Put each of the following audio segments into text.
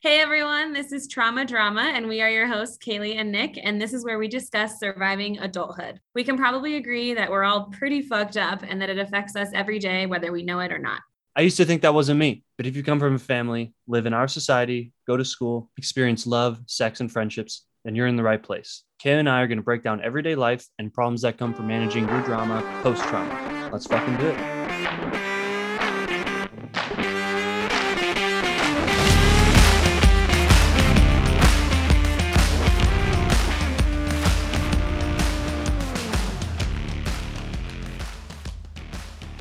Hey everyone, this is Trauma Drama, and we are your hosts, Kaylee and Nick. And this is where we discuss surviving adulthood. We can probably agree that we're all pretty fucked up and that it affects us every day, whether we know it or not. I used to think that wasn't me, but if you come from a family, live in our society, go to school, experience love, sex, and friendships, then you're in the right place. Kay and I are going to break down everyday life and problems that come from managing your drama post trauma. Let's fucking do it.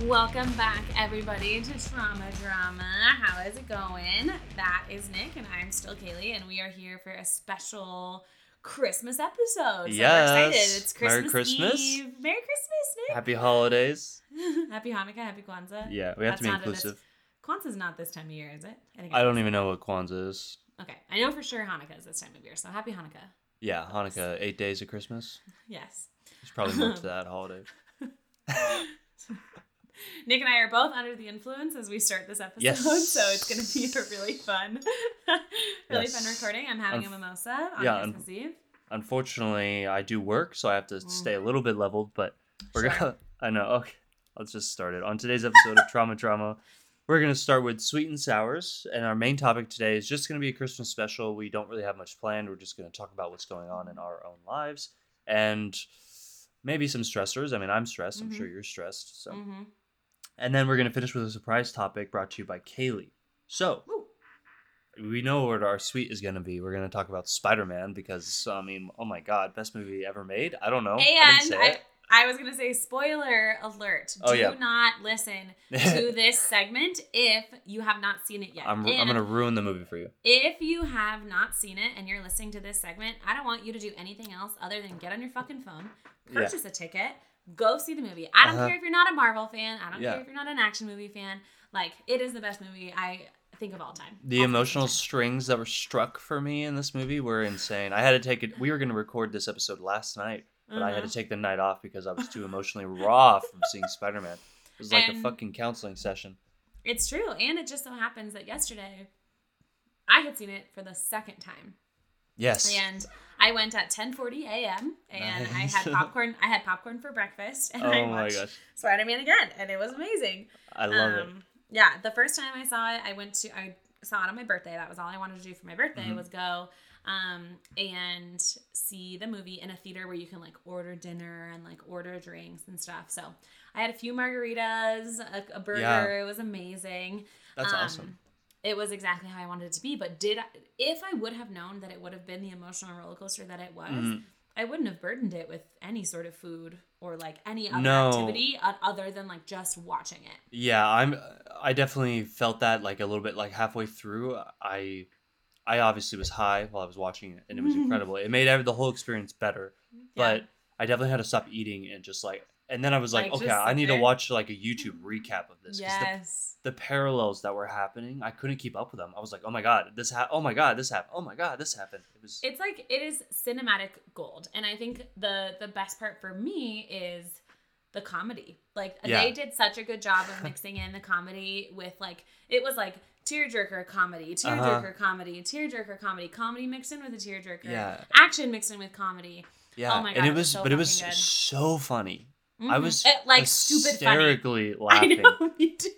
Welcome back, everybody, to Trauma Drama. How is it going? That is Nick, and I'm still Kaylee, and we are here for a special Christmas episode. So Yes. we're excited. It's Merry Christmas Christmas. Eve. Merry Christmas, Nick. Happy holidays. Happy Hanukkah, Happy Kwanzaa. Yeah, we have That's to be inclusive. Kwanzaa's not this time of year, is it? think I don't even know what Kwanzaa is. Okay, I know for sure Hanukkah is this time of year, so happy Hanukkah. Yeah, Hanukkah, eight days of Christmas. Yes. There's probably more to that holiday. Nick and I are both under the influence as we start this episode, Yes. so it's going to be a really fun, really Yes. fun recording. I'm having Unf- a mimosa on yeah, un- Christmas Eve. Unfortunately, I do work, so I have to stay a little bit leveled, but we're Mm. Sure. gonna I know. Okay. Let's just start it. On today's episode of Trauma Drama, we're gonna start with sweet and sours, and our main topic today is just gonna be a Christmas special. We don't really have much planned. We're just gonna talk about what's going on in our own lives and maybe some stressors. I mean, I'm stressed. I'm Mhm. sure you're stressed. So, hmm and then we're gonna finish with a surprise topic brought to you by Kaylee. So, we know what our sweet is gonna be. We're gonna talk about Spider Man because I mean, oh my god, best movie ever made. I don't know. I And say I. I was going to say, spoiler alert. Oh, Do yeah. not listen to this segment if you have not seen it yet. I'm, I'm gonna ruin the movie for you. If you have not seen it and you're listening to this segment, I don't want you to do anything else other than get on your fucking phone, Yeah. purchase a ticket, go see the movie. I don't Uh-huh. care if you're not a Marvel fan. I don't Yeah. care if you're not an action movie fan. Like, it is the best movie I think of all time. The All time. emotional strings that were struck for me in this movie were insane. I had to take it. We were gonna record this episode last night, but I had Uh-huh. to take the night off because I was too emotionally raw from seeing Spider Man. It was like And- a fucking counseling session. It's true. And it just so happens that yesterday I had seen it for the second time. Yes. And I went at 10:40 a.m. and Nice. I had popcorn. I had popcorn for breakfast, and oh I watched gosh, Spider Man again, and it was amazing. I love it. Um, Yeah, the first time I saw it, I went to I saw it on my birthday. That was all I wanted to do for my birthday Mhm. was go um and see the movie in a theater where you can like order dinner and like order drinks and stuff. So I had a few margaritas, a, a burger. Yeah. It was amazing. That's Um, awesome. It was exactly how I wanted it to be. But did I, if I would have known that it would have been the emotional roller coaster that it was, Mhm. I wouldn't have burdened it with any sort of food or like any other No. activity other than like just watching it. Yeah, I'm. I definitely felt that like a little bit like halfway through. I, I obviously was high while I was watching it, and it was incredible. It made the whole experience better. But I definitely had to stop eating and just like, and then I was like, Like, okay, I need there. to watch like a YouTube recap of this. yes. The, the parallels that were happening, I couldn't keep up with them. I was like, oh my god, this ha- Oh my god, this happened. Oh my god, this happened. It was. it's like it is cinematic gold and i think the the best part for me is the comedy like Yeah. they did such a good job of mixing in the comedy with like it was like tearjerker comedy tearjerker uh-huh. comedy tearjerker comedy comedy mixed in with a tearjerker Yeah. action mixed in with comedy yeah, oh my God, it it was was, so but it was good. so funny. I Mhm. was It, like stupid funny hysterically i laughing. know me too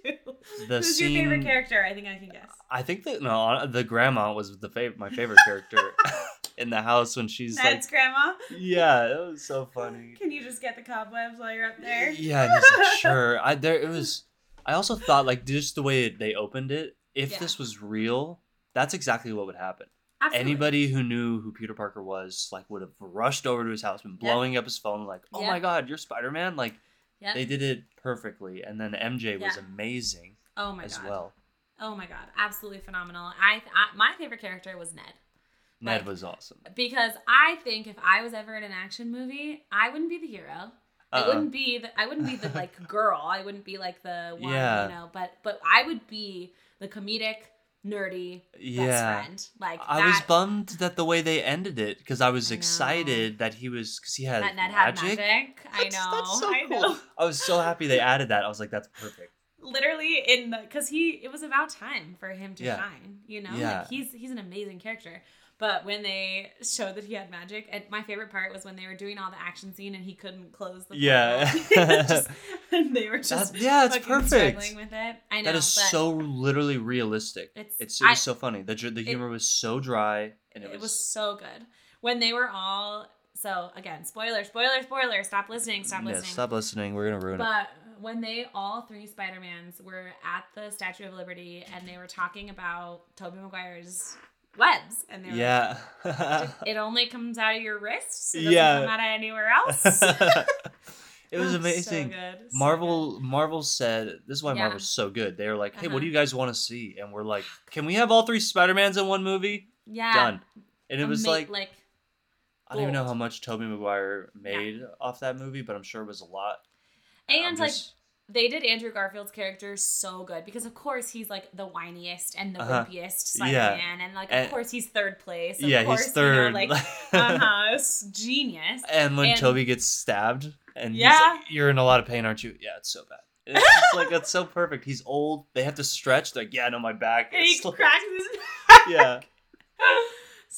The who's your favorite character i think i can guess I think that no, the grandma was the fav- my favorite character in the house when she's Ned's grandma yeah, it was so funny. can you just get the cobwebs while you're up there Yeah, like, sure. I there it was. I also thought like just the way they opened it. If Yeah. this was real, that's exactly what would happen. Absolutely. Anybody who knew who Peter Parker was like would have rushed over to his house, been blowing up his phone, like, "Oh Yeah. my God, you're Spider Man!" Like Yep. they did it perfectly, and then MJ was amazing oh my as god well. Oh my god, absolutely phenomenal. I, I my favorite character was Ned Ned Like- was awesome. because I think if I was ever in an action movie, I wouldn't be the hero. I Uh-uh. wouldn't be the I wouldn't be the like girl. I wouldn't be like the one, Yeah. you know, but but I would be the comedic, nerdy best Yeah. friend. Like I that, was bummed that the way they ended it because I was I excited that he was because he had that Ned had magic. magic. I That's- know. that's so I cool. know. I was so happy they added that. I was like, that's perfect. literally in the because he it was about time for him to Yeah. shine. You know, Yeah. like he's he's an amazing character. But when they showed that he had magic, and my favorite part was when they were doing all the action scene and he couldn't close the Yeah. Just- and they were just That's, yeah, it's perfect. struggling with it. I know That is but so literally realistic. It's- It's, it was I- so funny. The the humor was so dry, and it, it, was, so good when they were all. So again, spoiler, spoiler, spoiler. Stop listening. Stop yeah, listening. stop listening. We're gonna ruin it. But when they all three Spider Mans were at the Statue of Liberty and they were talking about Tobey Maguire's webs, and they were Yeah. like, it only comes out of your wrists. It doesn't Yeah. come out of anywhere else. it was So amazing. good, so Marvel Marvel said this is why Yeah. Marvel's so good. They were like, "Hey, what Uh-huh. do you guys want to see?" And we're like, "Can we have all three Spider-Mans in one movie?" Yeah. Done. And it was Ama- like like I don't even know how much Tobey Maguire made off that movie, but I'm sure it was a lot. and I'm like just- they did Andrew Garfield's character so good because of course he's like the whiniest and the Uh-huh. wimpiest Yeah. Spider-Man and like of And- course he's third place. Of yeah, course, he's third. You know, like uh-huh, genius. and when And- Tobey gets stabbed, and Yeah. like, "You're in a lot of pain, aren't you?" Yeah, it's so bad. It's like that's so perfect. He's old. They have to stretch. They're like, "Yeah, no, my back." And he like- cracks his yeah.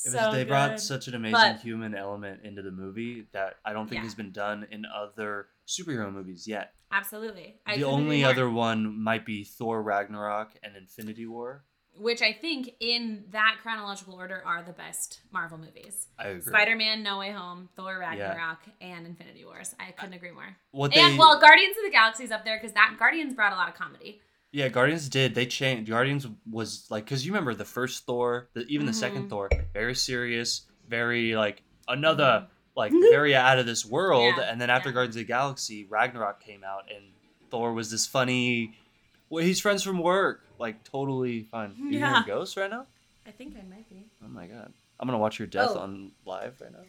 It so was, they brought such an amazing But- human element into the movie that I don't think Yeah. has been done in other superhero movies yet. Absolutely. I the only other one might be Thor Ragnarok and Infinity War. which I think in that chronological order are the best Marvel movies. I agree. Spider-Man No Way Home, Thor Ragnarok, and Infinity Wars. I couldn't agree more. What they And well, Guardians of the Galaxy's up there because that Guardians brought a lot of comedy. yeah, Guardians did. They changed. Guardians was like because you remember the first Thor, the, even the second Mhm. Thor, very serious, very like another like very out of this world. Yeah, and then after yeah. Guardians of the Galaxy, Ragnarok came out, and Thor was this funny. Well, he's friends from work, like totally fine. You Yeah. hearing ghosts right now? I think I might be. Oh my god, I'm gonna watch your death Oh. on live right now.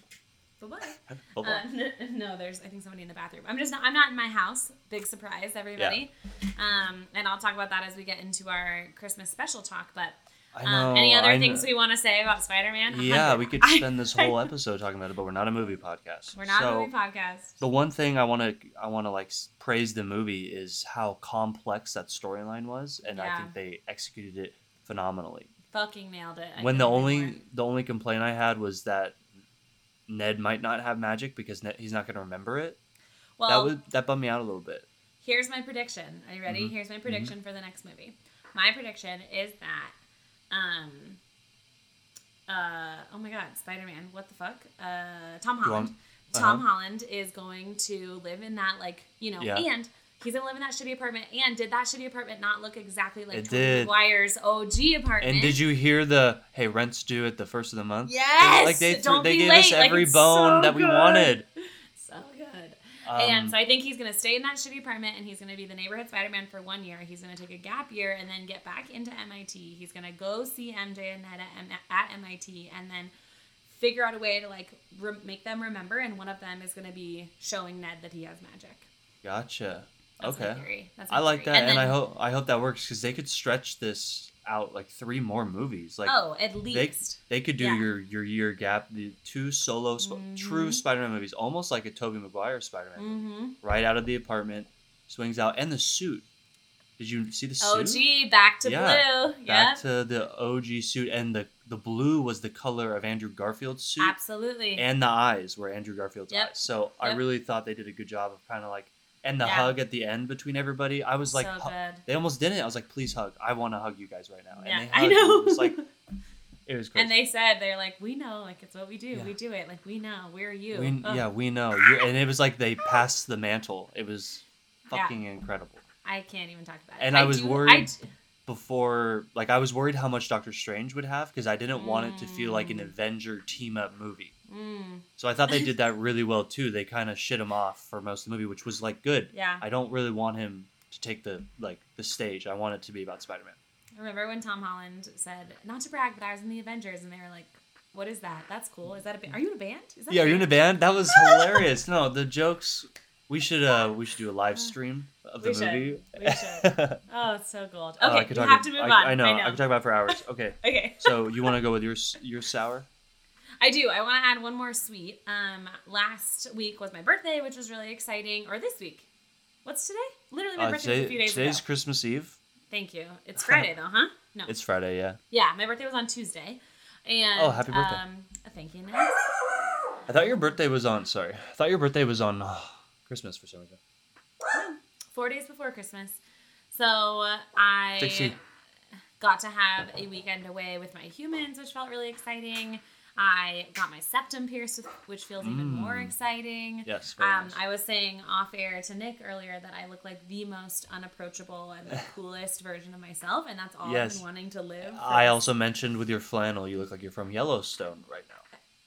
Bye-bye. Bye-bye. Uh, no, there's. I think somebody in the bathroom. I'm just. Not, I'm not in my house. Big surprise, everybody. Um, and I'll talk about that as we get into our Christmas special talk. But I um, any other I things know. we want to say about Spider-Man? Yeah, we could spend this whole episode talking about it, but we're not a movie podcast. We're not so, a movie podcast. the one thing I want to I want to like praise the movie is how complex that storyline was, and I think they executed it phenomenally. Fucking nailed it. I when the only more. the only complaint I had was that Ned might not have magic because Ned, he's not going to remember it. well, that would that bummed me out a little bit. Here's my prediction. Are you ready? Mhm. Here's my prediction for the next movie. My prediction is that, um, uh, oh my God, Spider Man, what the fuck? Uh, Tom Holland. Tom uh-huh. Holland is going to live in that, like, you know, Yeah. and he's gonna live in that shitty apartment. And did that shitty apartment not look exactly like It did. Maguire's OG apartment? And did you hear the hey rent's due at the first of the month? Yes. like they they gave late. us every it's bone so that we good. wanted. Um, and so I think he's gonna stay in that shitty apartment, and he's gonna be the neighborhood Spider-Man for one year. He's gonna take a gap year and then get back into MIT. He's gonna go see MJ and Ned at, M- at MIT, and then figure out a way to like re- make them remember. And one of them is gonna be showing Ned that he has magic. gotcha. That's okay. theory. That's my I like that, and, I then- hope I hope that works because they could stretch this out like three more movies. Like oh, at least. they could do Yeah. your your year gap, the two solo sp- true Mhm. Spider-Man movies, almost like a Tobey Maguire Spider-Man. Mm-hmm. right out of the apartment, swings out, and the suit. Did you see the suit? OG back to Yeah, blue. Back to the OG suit, and the the blue was the color of Andrew Garfield's suit, Absolutely. and the eyes were Andrew Garfield's Yep. eyes. So I really thought they did a good job of kind of like, and the Yeah. hug at the end between everybody. I was like, so they almost didn't. I was like, please hug. I want to hug you guys right now. Yeah, and they I hugged, and know. It was like, it was crazy. And they said they're like, we know, like it's what we do. Yeah. We do it. Like we know. We're you. We, Ugh. yeah, we know. You're, and it was like they passed the mantle. It was Yeah. fucking incredible. I can't even talk about it. And I was do- worried- I Before, like, I was worried how much Doctor Strange would have because I didn't want it to feel like an Mm. Avenger team up movie. Mm, So I thought they did that really well too. They kind of shit him off for most of the movie, which was like good. yeah. I don't really want him to take the like the stage. I want it to be about Spider Man. Remember when Tom Holland said, not to brag, but I was in the Avengers, and they were like, "What is that? That's cool. Is that a ba- Are you in a band? Is that Yeah, are you in a band? That was hilarious. No, the jokes. We should uh we should do a live stream of the We should. movie. We should. Oh, it's so gold. Oh, Okay, I could talk have ab- to move I, on. I know. I I could talk about it for hours. Okay. okay. So you want to go with your your sour? I do. I want to add one more sweet. Um, last week was my birthday, which was really exciting. Or this week. What's today? Literally, my Uh, birthday today, a few days today's ago. Christmas Eve. Thank you. It's Friday though, huh? No. It's Friday, yeah. yeah, my birthday was on Tuesday. And Oh, happy birthday. Um, thank you. I thought your birthday was on. Sorry, I thought your birthday was on uh, Christmas for some reason. Four days before Christmas. So I Dixie. got to have a weekend away with my humans, which felt really exciting. I got my septum pierced, which feels even more Mm. exciting. Yes. Um, nice. I was saying off air to Nick earlier that I look like the most unapproachable and the coolest version of myself, and that's all I've been wanting to live. I this- also mentioned with your flannel, you look like you're from Yellowstone right now.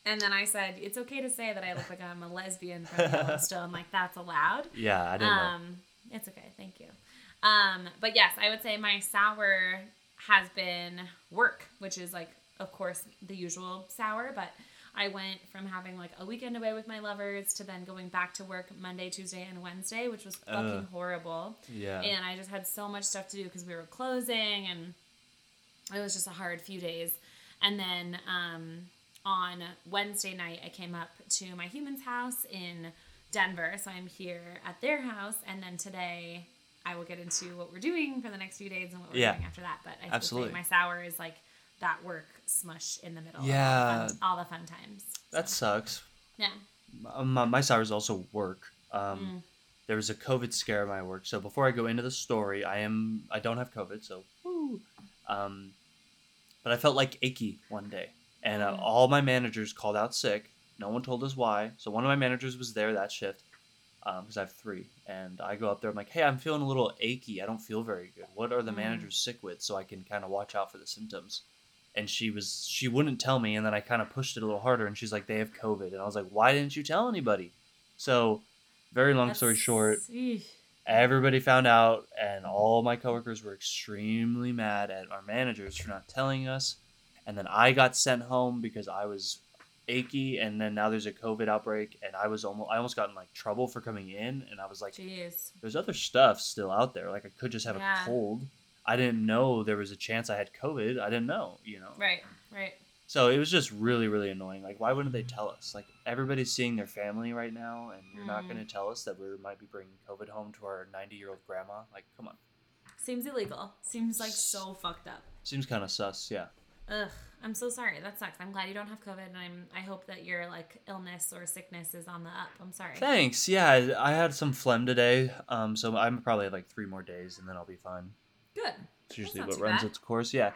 And then I said, it's okay to say that I look like I'm a lesbian from Yellowstone. like, that's allowed. Yeah, I didn't know. Um, it's okay. Thank you. Um, but yes, I would say my sour has been work, which is like, of course, the usual sour. But I went from having like a weekend away with my lovers to then going back to work Monday, Tuesday, and Wednesday, which was fucking Ugh. horrible. Yeah. And I just had so much stuff to do because we were closing and it was just a hard few days. And then um, on Wednesday night, I came up to my human's house in Denver. So I'm here at their house. And then today, I will get into what we're doing for the next few days and what we're Yeah. doing after that. But I absolutely my sour is like that work smush in the middle. Yeah. all the fun, all the fun times. So, that sucks. yeah. Um, my, my is also work. Um, Mm. There was a COVID scare at my work, so before I go into the story, I am I don't have COVID, so woo. Um, but I felt like achy one day, and uh, Mm. all my managers called out sick. No one told us why. So one of my managers was there that shift, because I have three, and I go up there. I'm like, hey, I'm feeling a little achy. I don't feel very good. What are the Mm. managers sick with, so I can kind of watch out for the symptoms. And she was she wouldn't tell me, and then I kind of pushed it a little harder, and she's like, they have COVID, and I was like, why didn't you tell anybody? So, very long story short, eesh. everybody found out and all my coworkers were extremely mad at our managers for not telling us and then i got sent home because i was achy and then now there's a covid outbreak and i was almost i almost got in like trouble for coming in and i was like Jeez. there's other stuff still out there like i could just have Yeah. a cold i didn't know there was a chance i had covid i didn't know you know Right, right. so it was just really really annoying like why wouldn't they tell us like everybody's seeing their family right now and you're not Mm. going to tell us that we might be bringing covid home to our 90 year old grandma like come on Seems illegal. Seems like so fucked up. Seems kind of sus, yeah. Ugh, I'm so sorry. That sucks. I'm glad you don't have COVID, and I'm. I hope that your like illness or sickness is on the up. I'm sorry. Thanks. Yeah, I had some phlegm today, um, so I'm probably like three more days and then I'll be fine. Good. It's usually what runs bad. its course, yeah.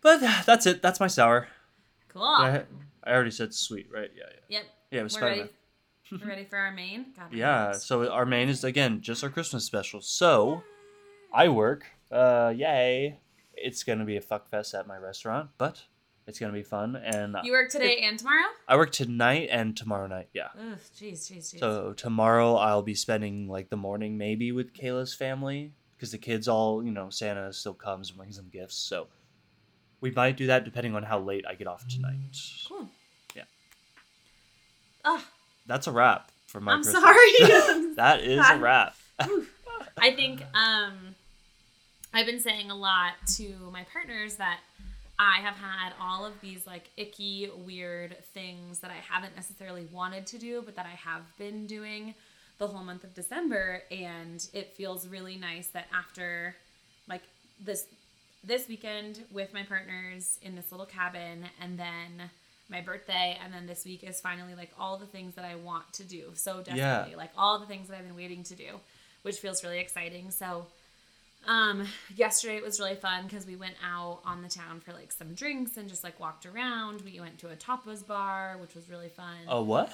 But that's it. That's my sour. Cool. I, I already said sweet, right? Yeah, yeah. Yep. Yeah, it was We're Spider-Man. ready. We're ready for our main. God, Yeah, so our main is again just our Christmas special. So I work. Uh, yay! It's gonna be a fuck fest at my restaurant, but it's gonna be fun. And You work today and tomorrow. I work tonight and tomorrow night. Yeah. Ugh, jeez, jeez, jeez. So tomorrow I'll be spending like the morning maybe with Kayla's family because the kids all, you know, Santa still comes and brings them gifts. So we might do that depending on how late I get off tonight. cool. Yeah. Ugh, That's a wrap for my I'm Christmas. sorry. that is a wrap. I think um, I've been saying a lot to my partners that I have had all of these like icky, weird things that I haven't necessarily wanted to do, but that I have been doing the whole month of December. And it feels really nice that after like this this weekend with my partners in this little cabin and then my birthday and then this week is finally like all the things that I want to do so desperately like all the things that I've been waiting to do which feels really exciting so um yesterday it was really fun because we went out on the town for like some drinks and just like walked around we went to a tapas bar which was really fun Oh, what?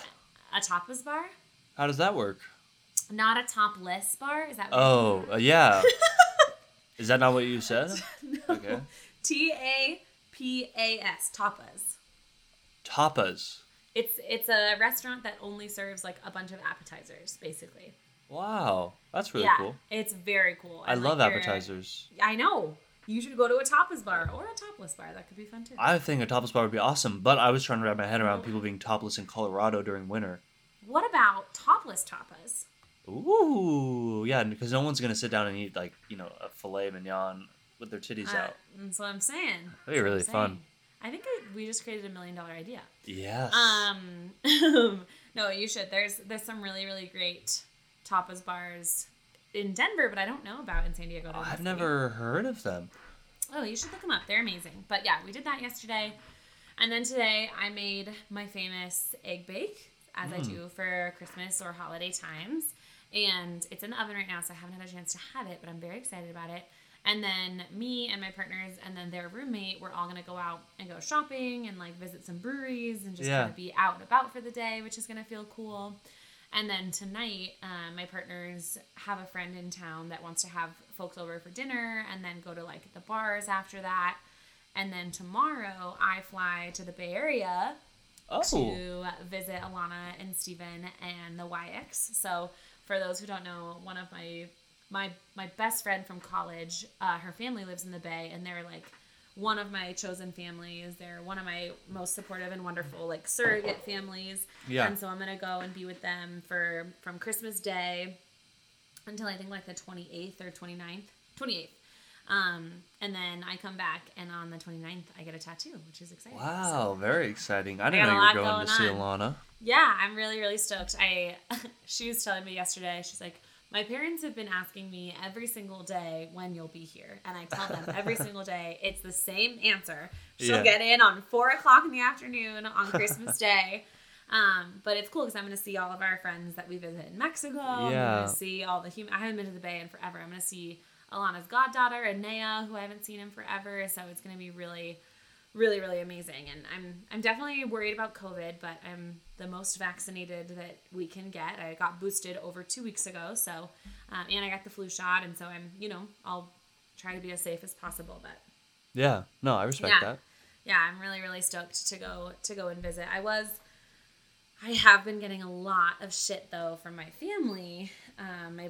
a tapas bar How does that work? Not a topless bar is that what Oh, uh, yeah. is that not what you said? no. Okay. T A P A S tapas Tapas. It's it's a restaurant that only serves like a bunch of appetizers, basically. Wow, that's really yeah, cool. it's very cool. I love like, appetizers. I know. You should go to a tapas bar or a topless bar. That could be fun too. I think a topless bar would be awesome, but I was trying to wrap my head around people being topless in Colorado during winter. what about topless tapas? Ooh, yeah, because no one's gonna sit down and eat like you know a filet mignon with their titties Uh, out. that's what I'm saying. That'd be really fun. I think we just created a million dollar idea. Yes. Um, no, you should. There's there's some really really great tapas bars in Denver, but I don't know about in San Diego. There I've never heard of them. Oh, you should look them up. They're amazing. But yeah, we did that yesterday. And then today I made my famous egg bake, as I do for Christmas or holiday times. And it's in the oven right now, so I haven't had a chance to have it, but I'm very excited about it. And then me and my partners and then their roommate, we're all gonna go out and go shopping and like visit some breweries and just Yeah. kind of be out and about for the day, which is gonna feel cool. And then tonight, um, my partners have a friend in town that wants to have folks over for dinner and then go to like the bars after that. And then tomorrow, I fly to the Bay Area Oh, to visit Alana and Steven and the YX. So, for those who don't know, one of my my my best friend from college, uh, her family lives in the Bay, and they're like one of my chosen families. They're one of my most supportive and wonderful like surrogate families. Yeah. And so I'm gonna go and be with them for from Christmas Day until I think like the 28th or 29th, 28th. Um, and then I come back, and on the 29th, I get a tattoo, which is exciting. So- wow, very exciting. I didn't know you were lot going, to see going Alana. yeah, I'm really, really stoked. I she was telling me yesterday, she's like, My parents have been asking me every single day when you'll be here. And I tell them every single day it's the same answer. She'll Yeah. get in on four o'clock in the afternoon on Christmas Day. Um, but it's cool because I'm going to see all of our friends that we visit in Mexico. I'm Yeah. going to see all the human. I haven't been to the Bay in forever. I'm going to see Alana's goddaughter, Anea, who I haven't seen in forever. So it's going to be really, really, really amazing. And I'm I'm definitely worried about COVID, but I'm the most vaccinated that we can get. I got boosted over two weeks ago, so um, and I got the flu shot, and so I'm you know I'll try to be as safe as possible. But Yeah, no, I respect Yeah. that. yeah, I'm really really stoked to go to go and visit. I was I have been getting a lot of shit though from my family,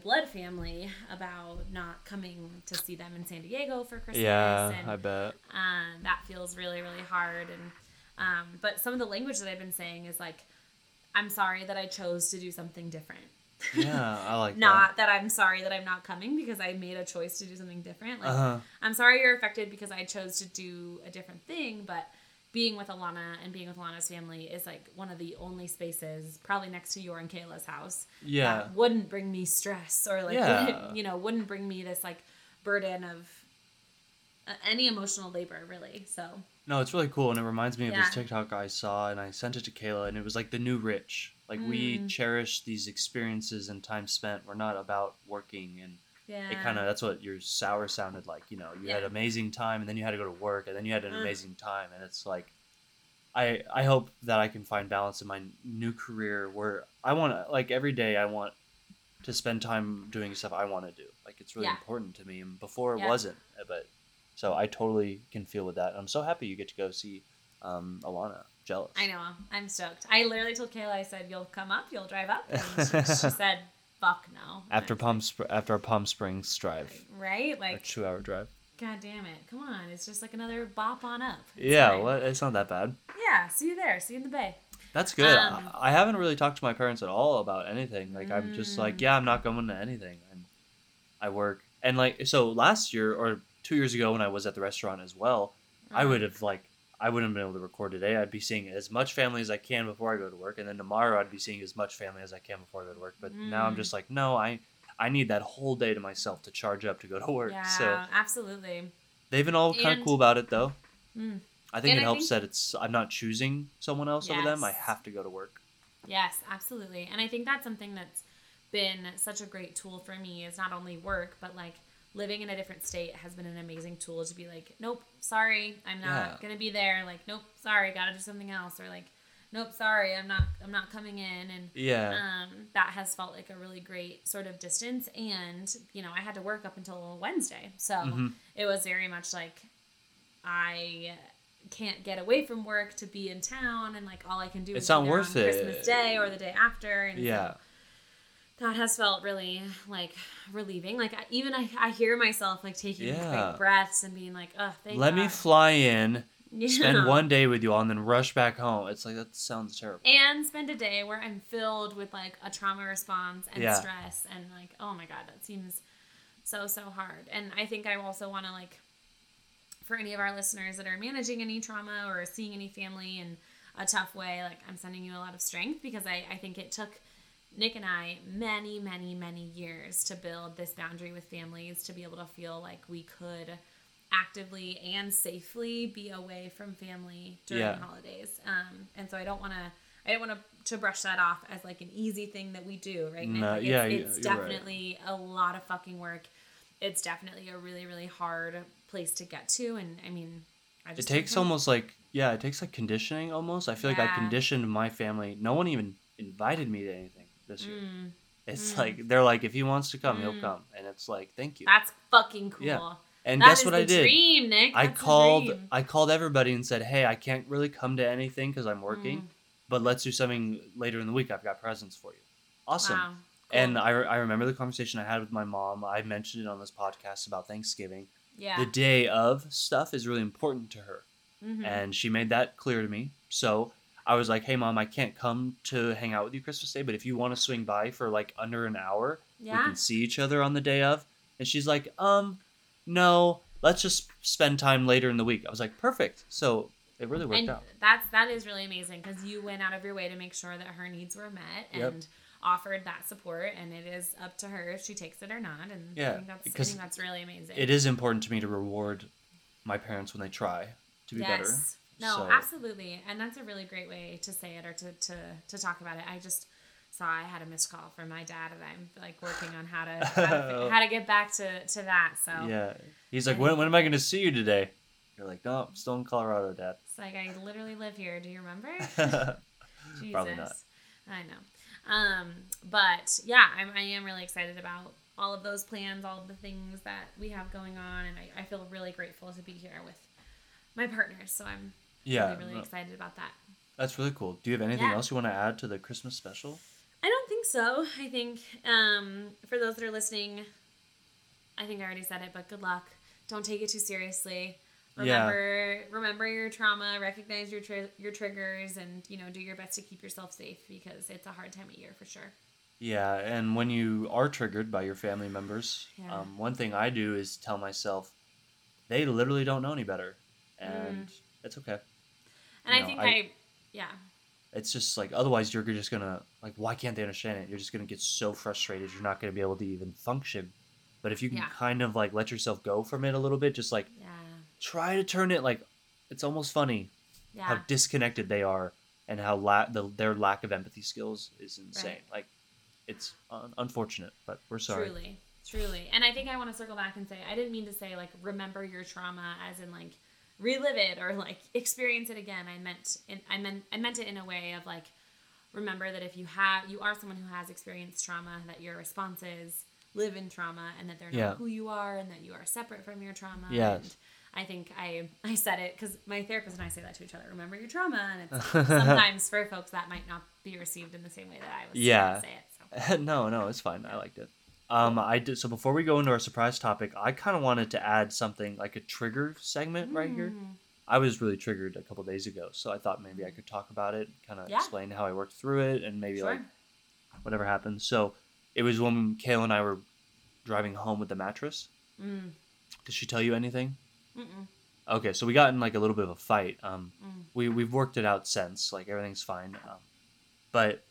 blood family, about not coming to see them in San Diego for Christmas. Yeah, and I bet. um, that feels really really hard and um, but some of the language that i've been saying is like i'm sorry that i chose to do something different Yeah, I like not that. i'm sorry that i'm not coming because i made a choice to do something different like Uh-huh. i'm sorry you're affected because i chose to do a different thing but being with alana and being with alana's family is like one of the only spaces probably next to your and kayla's house Yeah. that wouldn't bring me stress or like Yeah. you know wouldn't bring me this like burden of uh, any emotional labor really so No, it's really cool, and it reminds me of this TikTok I saw, and I sent it to Kayla, and it was like the new rich. Like we Mm. cherish these experiences and time spent. We're not about working, and yeah it kind of that's what your sour sounded like. You know, you had Yeah. amazing time, and then you had to go to work, and then you had an Mm. amazing time, and it's like, I I hope that I can find balance in my new career where I want to like every day I want to spend time doing stuff I want to do. Like it's really Yeah. important to me, and before it wasn't, uh, but so I totally can feel with that. I'm so happy you get to go see um, Alana. Jealous. I know. I'm stoked. I literally told Kayla, I said, "You'll come up, you'll drive up," and she, she said, "Fuck no." After Palm Sp- after our Palm Springs drive, right? a Like, two hour drive. god damn it! Come on, it's just like another bop on up. It's Yeah, fine. what? It's not that bad. Yeah, see you there. See you in the bay. That's good. Um, I, I haven't really talked to my parents at all about anything. Like I'm just like, Mm. yeah, I'm not going to anything, and I work. And like, so last year or two years ago, when I was at the restaurant as well, I Uh-huh. would have like, I wouldn't have been able to record today. I'd be seeing as much family as I can before I go to work, and then tomorrow I'd be seeing as much family as I can before I go to work. But now I'm Mm. just like, no, I, I need that whole day to myself to charge up to go to work. Yeah, So absolutely. they've been all kind of cool about it though. Mm. I think And it I helps think- that it's I'm not choosing someone else over them. I have to go to work. Yes, absolutely. And I think that's something that's been such a great tool for me is not only work, but like living in a different state has been an amazing tool to be like, nope, sorry, I'm not Yeah. gonna be there. Like, nope, sorry, gotta do something else. Or like, nope, sorry, I'm not I'm not coming in and Yeah. um, that has felt like a really great sort of distance and you know i had to work up until wednesday so Mhm. it was very much like i can't get away from work to be in town and like all i can do It's is not worth on it. christmas day or the day after and so yeah. That has felt really like relieving like I, even I, I hear myself like taking Yeah. quick breaths and being like oh thank you. Let me fly in, Yeah. spend one day with you all, and then rush back home. It's like that sounds terrible. and spend a day where I'm filled with like a trauma response and Yeah. stress and like oh my god that seems so so hard and I think I also want to like for any of our listeners that are managing any trauma or seeing any family in a tough way like I'm sending you a lot of strength because I I think it took Nick and I many, many, many years to build this boundary with families to be able to feel like we could actively and safely be away from family during Yeah. holidays. Um, and so I don't want to. I don't want to, to brush that off as like an easy thing that we do, right? No, Like, yeah, it's, it's you're right. definitely a lot of fucking work. It's definitely a really, really hard place to get to, and I mean, I It takes almost like yeah, it takes like conditioning almost. I feel like I conditioned my family. No one even invited me to anything this year. Mm, It's Mm. like they're like, if he wants to come, he'll Mm. come, and it's like, thank you. that's fucking cool. Yeah. And That guess what I did? Dream, Nick. I That's the called. I called everybody and said, hey, I can't really come to anything because I'm working, Mm. but let's do something later in the week. I've got presents for you. Awesome. Wow. And Cool. I, I remember the conversation I had with my mom. I mentioned it on this podcast about Thanksgiving. yeah. The day of stuff is really important to her. Mhm. and she made that clear to me. So I was like, "Hey, mom, I can't come to hang out with you Christmas Day, but if you want to swing by for like under an hour, we can see each other on the day of." And she's like, "Um, no, let's just spend time later in the week." I was like, "Perfect." So it really worked and out. that's that is really amazing because you went out of your way to make sure that her needs were met Yep. and offered that support and it is up to her if she takes it or not and Yeah, I think that's I because think that's really amazing. It is important to me to reward my parents when they try to be better. No, So- absolutely. And that's a really great way to say it or to, to, to talk about it. I just saw I had a missed call from my dad and I'm like working on how to how to, how to get back to, to that. So Yeah. He's like, "When when am I going to see you today?" You're like, "No, I'm still in Colorado, Dad." it's like I literally live here. Do you remember? Jesus. Probably not. I know. Um, but yeah, I'm, I am really excited about all of those plans, all of the things that we have going on, and I, I feel really grateful to be here with my partners. So I'm yeah. really, really no, excited about that. That's really cool. Do you have anything Yeah. else you want to add to the Christmas special? I don't think so. I think um, for those that are listening, I think I already said it, but good luck. Don't take it too seriously. Yeah. Remember, remember your trauma. Recognize your tri- your triggers, and you know, do your best to keep yourself safe because it's a hard time of year for sure. Yeah, and when you are triggered by your family members, Yeah. um, one thing I do is tell myself they literally don't know any better, and it's okay. And You I think I- I, yeah, It's just like otherwise you're just gonna like why can't they understand it? You're just gonna get so frustrated you're not gonna be able to even function. But if you can Yeah. kind of like let yourself go from it a little bit, just like yeah, try to turn it like it's almost funny yeah. how disconnected they are and how la- the, their lack of empathy skills is insane. Right. Like it's un- unfortunate, but we're sorry. Truly, truly. And I think I want to circle back and say I didn't mean to say like remember your trauma as in like relive it or like experience it again. I meant in, I meant I meant it in a way of like remember that if you have you are someone who has experienced trauma that your responses live in trauma and that they're not Yeah. who you are and that you are separate from your trauma. Yes. And I think I I said it because my therapist and I say that to each other. Remember your trauma, and it's sometimes for folks that might not be received in the same way that I was Yeah. to say it. So. no, no, it's fine. I liked it. Um, I did. So before we go into our surprise topic, I kind of wanted to add something like a trigger segment right here. Mm. I was really triggered a couple days ago, so I thought maybe I could talk about it, kind of Yeah. explain how I worked through it, and maybe Sure. like whatever happened. So it was when Kayla and I were driving home with the mattress. Mm. Did she tell you anything? Mm-mm. Okay, so we got in like a little bit of a fight. Um, Mm. we we've worked it out since. Like everything's fine. Um, but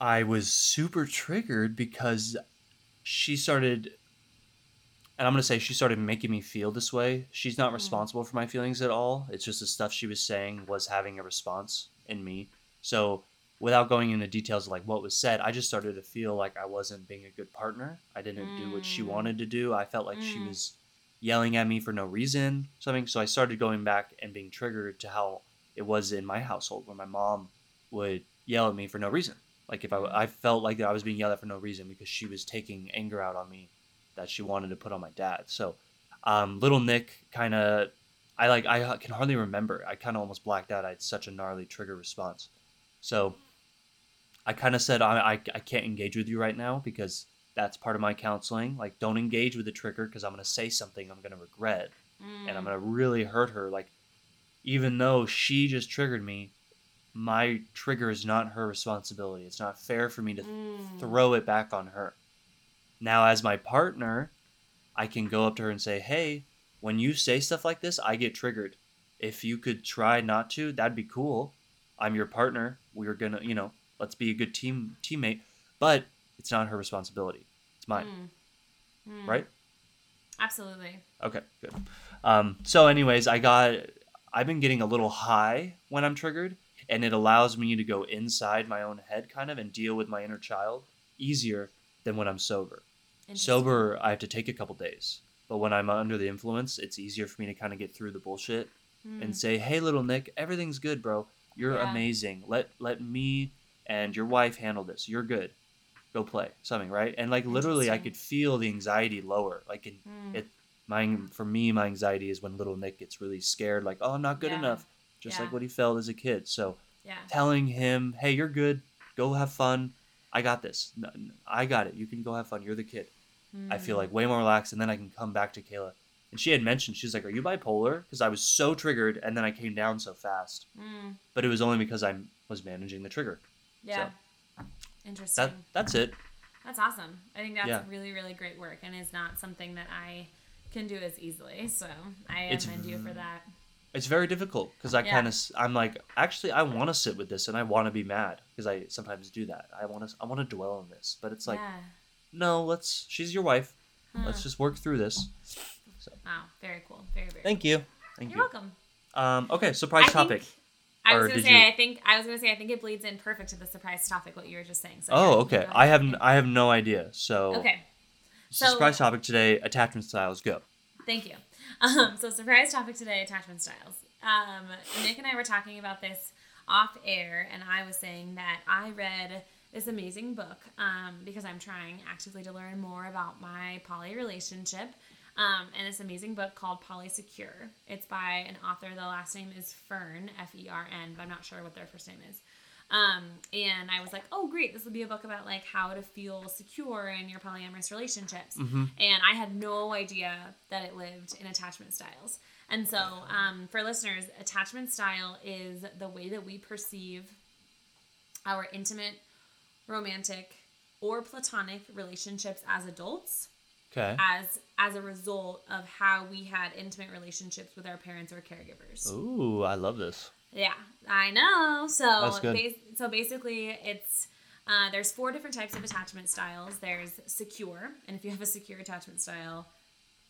I was super triggered because she started, and I'm gonna say she started making me feel this way. She's not Mm. responsible for my feelings at all. It's just the stuff she was saying was having a response in me. So without going into details of like what was said, I just started to feel like I wasn't being a good partner. I didn't do what she Mm. wanted to do. I felt like she Mm. was yelling at me for no reason, something. So I started going back and being triggered to how it was in my household, where my mom would yell at me for no reason. Like if I, Mm. I felt like I was being yelled at for no reason because she was taking anger out on me that she wanted to put on my dad. So um, little Nick kind of, I like, I can hardly remember. I kind of almost blacked out. I had such a gnarly trigger response. So I kind of said, I, I, I can't engage with you right now because that's part of my counseling. Like, don't engage with the trigger because I'm going to say something I'm going to regret and I'm Mm. going to really hurt her. Like, even though she just triggered me, my trigger is not her responsibility. It's not fair for me to Mm. throw it back on her. Now, as my partner, I can go up to her and say, hey, when you say stuff like this, I get triggered. If you could try not to, that'd be cool. I'm your partner. We're gonna, you know, let's be a good team teammate but it's not her responsibility it's mine Mm. Mm. right Absolutely. okay good um so anyways i got i've been getting a little high when i'm triggered and it allows me to go inside my own head kind of and deal with my inner child easier than when i'm sober. Sober i have to take a couple days but when i'm under the influence it's easier for me to kind of get through the bullshit Mm. and say hey little nick everything's good bro. You're Yeah. amazing. Let let me and your wife handle this. You're good. Go play something right? And like literally i could feel the anxiety lower. Like in, Mm. it my for me my anxiety is when little nick gets really scared like oh i'm not good Yeah. enough just Yeah. like what he felt as a kid so yeah. telling him hey you're good go have fun i got this I got it you can go have fun you're the kid I feel Mm. like way more relaxed, and then I can come back to Kayla. And she had mentioned she was like, "Are you bipolar?" Because I was so triggered, and then I came down so fast. Mm. But it was only because I was managing the trigger. Yeah. Interesting. That that's it. That's awesome. I think that's Yeah. really, really great work and is not something that I can do as easily. So I It's commend you for that. It's very difficult because I Yeah. kind of I'm like, actually, I want to sit with this, and I want to be mad because I sometimes do that. I want to I want to dwell on this, but it's like, yeah. no, let's. She's your wife. Let's just work through this. Wow. Very cool. Very, very Thank you. Thank You're you. welcome. Um, okay, surprise I topic. Think, I was gonna say you- I think I was gonna say I think it bleeds in perfect to the surprise topic what you were just saying. So oh, okay. I have n- I have no idea. So Okay. so So- surprise topic today: attachment styles. Go. Thank you. Um, so surprise topic today, attachment styles. Um, Nick and I were talking about this off air, and I was saying that I read this amazing book um, because I'm trying actively to learn more about my poly relationship. Um, and this amazing book called Polysecure. It's by an author. The last name is Fern, F E R N, but I'm not sure what their first name is. Um, and I was like, oh, great, this will be a book about like how to feel secure in your polyamorous relationships. Mm-hmm. And I had no idea that it lived in attachment styles. And so, um, for listeners, attachment style is the way that we perceive our intimate, romantic, or platonic relationships as adults Okay. as as a result of how we had intimate relationships with our parents or caregivers. Ooh, I love this. Yeah, I know. So That's good. bas- so basically, it's uh, there's four different types of attachment styles. There's secure, and if you have a secure attachment style,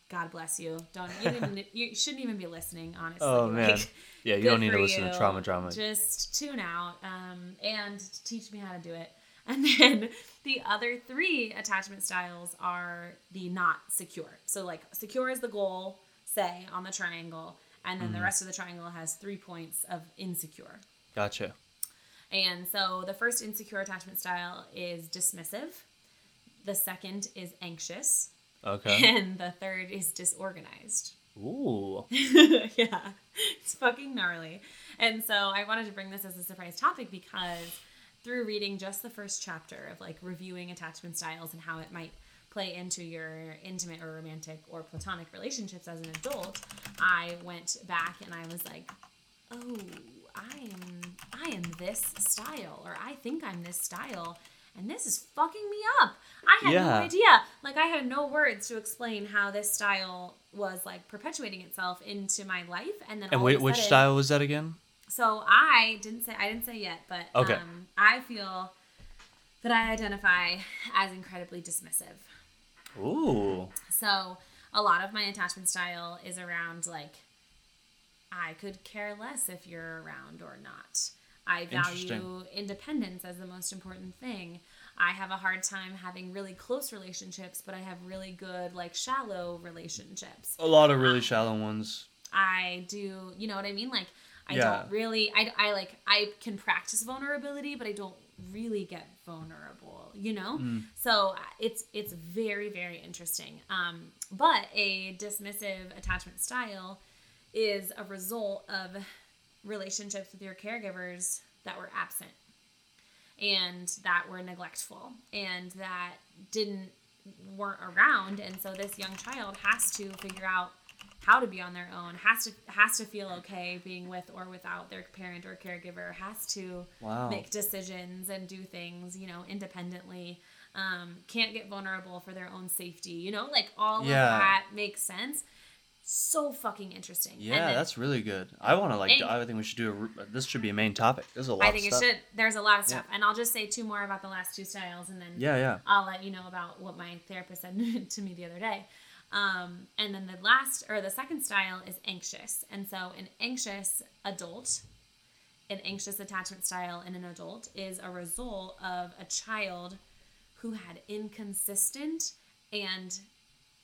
God bless you. Don't you, even, you shouldn't even be listening. Honestly, Oh man. Yeah, you don't need to listen to trauma drama. Just tune out um, and teach me how to do it. And then the other three attachment styles are the not secure. So like secure is the goal, say on the triangle, and then Mm-hmm. the rest of the triangle has three points of insecure. Gotcha. And so the first insecure attachment style is dismissive. The second is anxious. Okay. And the third is disorganized. Ooh. yeah, it's fucking gnarly. And so I wanted to bring this as a surprise topic because through reading just the first chapter of like reviewing attachment styles and how it might play into your intimate or romantic or platonic relationships as an adult, I went back and I was like, "Oh, I am I am this style or I think I'm this style." And this is fucking me up. I had no idea. Like I had no words to explain how this style was like perpetuating itself into my life, and then And wait, which sudden- style was that again? So I didn't say I didn't say yet, but Okay. um, I feel that I identify as incredibly dismissive. Ooh. So a lot of my attachment style is around like I could care less if you're around or not. I value independence as the most important thing. I have a hard time having really close relationships, but I have really good like shallow relationships. A lot of really um, shallow ones. I do, you know what I mean? Like, I Yeah. don't really, I, I like, I can practice vulnerability, but I don't really get vulnerable, you know? Mm. So uh, it's, it's very, very interesting. Um, but a dismissive attachment style is a result of relationships with your caregivers that were absent and that were neglectful and that didn't weren't around and so this young child has to figure out how to be on their own has to has to feel okay being with or without their parent or caregiver has to Wow. make decisions and do things you know independently um, can't get vulnerable for their own safety you know like all Yeah. of that makes sense so fucking interesting. Yeah, then that's really good. I want to like. And- I think we should do a. This should be a main topic. There's a lot. I think it should. There's a lot of Yeah. stuff, and I'll just say two more about the last two styles, and then Yeah, yeah. I'll let you know about what my therapist said to me the other day. Um, and then the last or the second style is anxious. And so an anxious adult, an anxious attachment style in an adult is a result of a child who had inconsistent and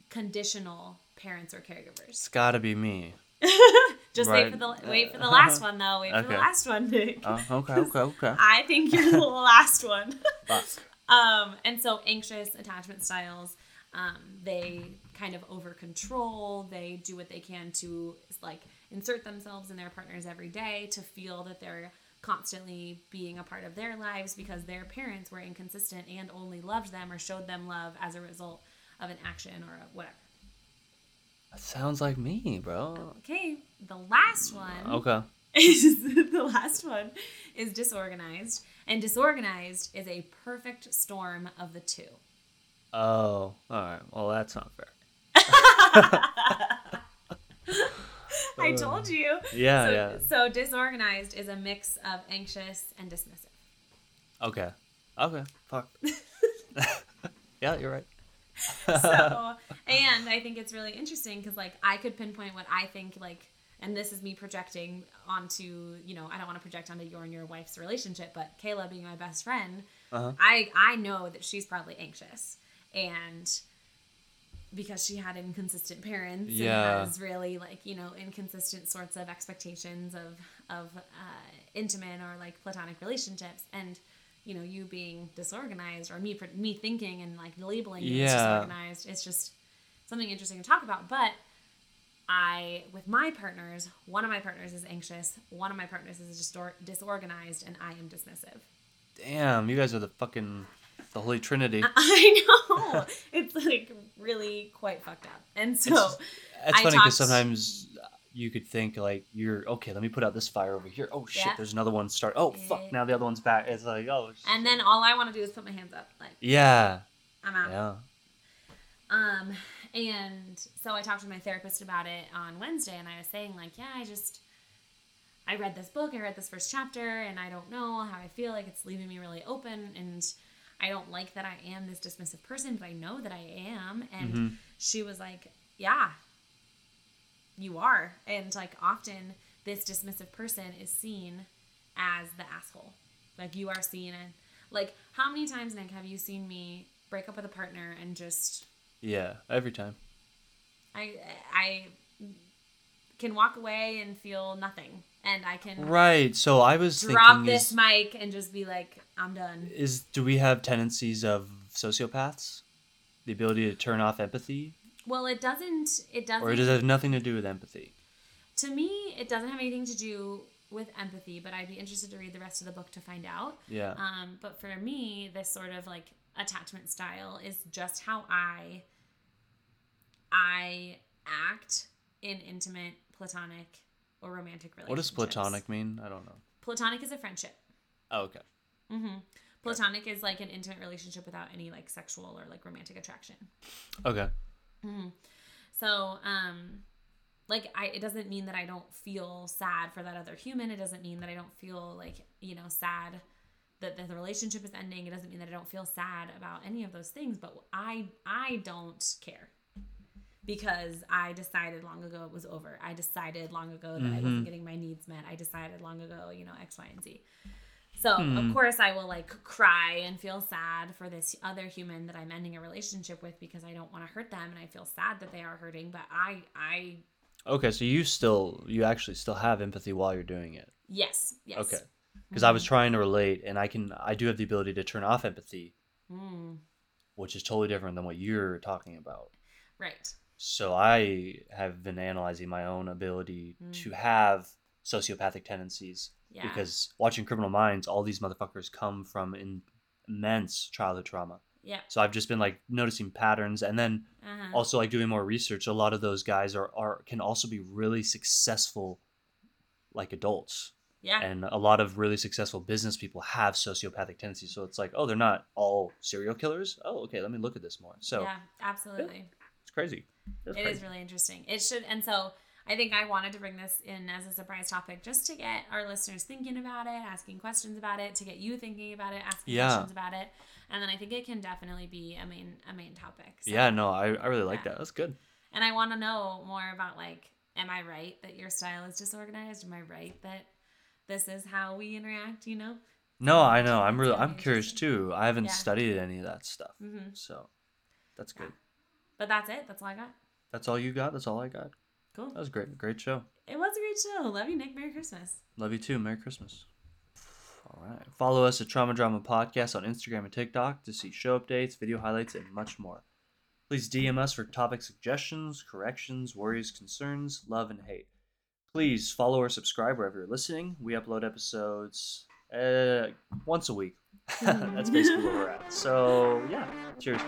conditional parents or caregivers. It's got to be me. Just wait for the wait for the last one though. Wait for the last one, Nick. Oh, okay, okay, okay. I think you're the last one. Um, and so anxious attachment styles, um, they kind of over control. They do what they can to like insert themselves in their partners every day to feel that they're constantly being a part of their lives because their parents were inconsistent and only loved them or showed them love as a result of an action or a whatever. That sounds like me, bro. Okay, the last one Okay. is the last one is disorganized, and disorganized is a perfect storm of the two. Oh, all right. Well, that's not fair. I told you. Yeah, so, yeah. So disorganized is a mix of anxious and dismissive. Okay. Okay. Fuck. yeah, you're right. So, and I think it's really interesting because like I could pinpoint what I think like, and this is me projecting onto you know I don't want to project onto your and your wife's relationship, but Kayla being my best friend, Uh-huh. I I know that she's probably anxious and. Because she had inconsistent parents Yeah. and has really like you know inconsistent sorts of expectations of of uh, intimate or like platonic relationships, and you know you being disorganized or me me thinking and like labeling you as Yeah. disorganized it's just something interesting to talk about but i with my partners one of my partners is anxious one of my partners is disor- disorganized and i am dismissive Damn, you guys are the fucking the holy trinity. i know it's like really quite fucked up and so It's, it's funny because sometimes you could think like you're okay. Let me put out this fire over here. Oh shit, Yeah. there's another one start. Oh Yeah. fuck, now the other one's back. It's like oh. and then all i want to do is put my hands up like Yeah. i'm out Yeah. Um, and so I talked to my therapist about it on Wednesday, and I was saying, like, yeah, I just, I read this book, I read this first chapter, and I don't know how I feel like it's leaving me really open, and I don't like that I am this dismissive person, but I know that I am. And Mhm. she was like, yeah, you are. And like, often this dismissive person is seen as the asshole. Like, you are seen, and like, how many times, Nick, have you seen me break up with a partner and just Yeah. Every time. I I can walk away and feel nothing, and I can Right. So I was drop thinking this is, mic and just be like, I'm done. is do we have tendencies of sociopaths? The ability to turn off empathy, Well, it doesn't. It doesn't. or does it have nothing to do with empathy? to me, it doesn't have anything to do with empathy. But I'd be interested to read the rest of the book to find out. Yeah. Um, but for me, this sort of like attachment style is just how I I act in intimate, platonic, or romantic relationships. what does platonic mean? I don't know. Platonic is a friendship. Oh, okay. Mm-hmm. Platonic is like an intimate relationship without any like sexual or like romantic attraction. Okay. Hmm. So, um, like I, it doesn't mean that I don't feel sad for that other human. It doesn't mean that I don't feel like you know sad that, that the relationship is ending. It doesn't mean that I don't feel sad about any of those things. But I, I don't care because I decided long ago it was over. I decided long ago that I wasn't mm-hmm. getting my needs met. I decided long ago, you know, X, Y, and Z. So of hmm. course I will like cry and feel sad for this other human that I'm ending a relationship with because I don't want to hurt them and I feel sad that they are hurting. But I, I, Okay. So you still, you actually still have empathy while you're doing it. yes, yes. Okay. Because I was mm-hmm. trying to relate, and I can, I do have the ability to turn off empathy, Mm, which is totally different than what you're talking about. right. So I have been analyzing my own ability to have sociopathic tendencies Yeah. because watching Criminal Minds, all these motherfuckers come from in immense childhood trauma. Yeah. So I've just been like noticing patterns, and then Uh-huh. also like doing more research. A lot of those guys are are can also be really successful, like adults, yeah. and a lot of really successful business people have sociopathic tendencies. So it's like, oh, they're not all serial killers. Oh, okay, let me look at this more. So yeah. Absolutely. it's crazy. It is really interesting. It should, and so I think I wanted to bring this in as a surprise topic just to get our listeners thinking about it, asking questions about it, to get you thinking about it, asking Yeah. questions about it, and then I think it can definitely be a main a main topic. So- Yeah, no, I, I really like Yeah. that. That's good. And I want to know more about like, am I right that your style is disorganized? Am I right that this is how we interact? You know. No, I know. I'm really really I'm curious too. I haven't Yeah. studied any of that stuff. hmm So that's Yeah. good. But that's it. That's all I got. That's all you got? That's all I got. Cool. That was great. Great show. It was a great show. Love you, Nick. Merry Christmas. Love you too. Merry Christmas. All right. Follow us at Trauma Drama Podcast on Instagram and TikTok to see show updates, video highlights, and much more. Please DM us for topic suggestions, corrections, worries, concerns, love, and hate. Please follow or subscribe wherever you're listening. We upload episodes uh, once a week. That's basically where we're at. So, yeah. Cheers.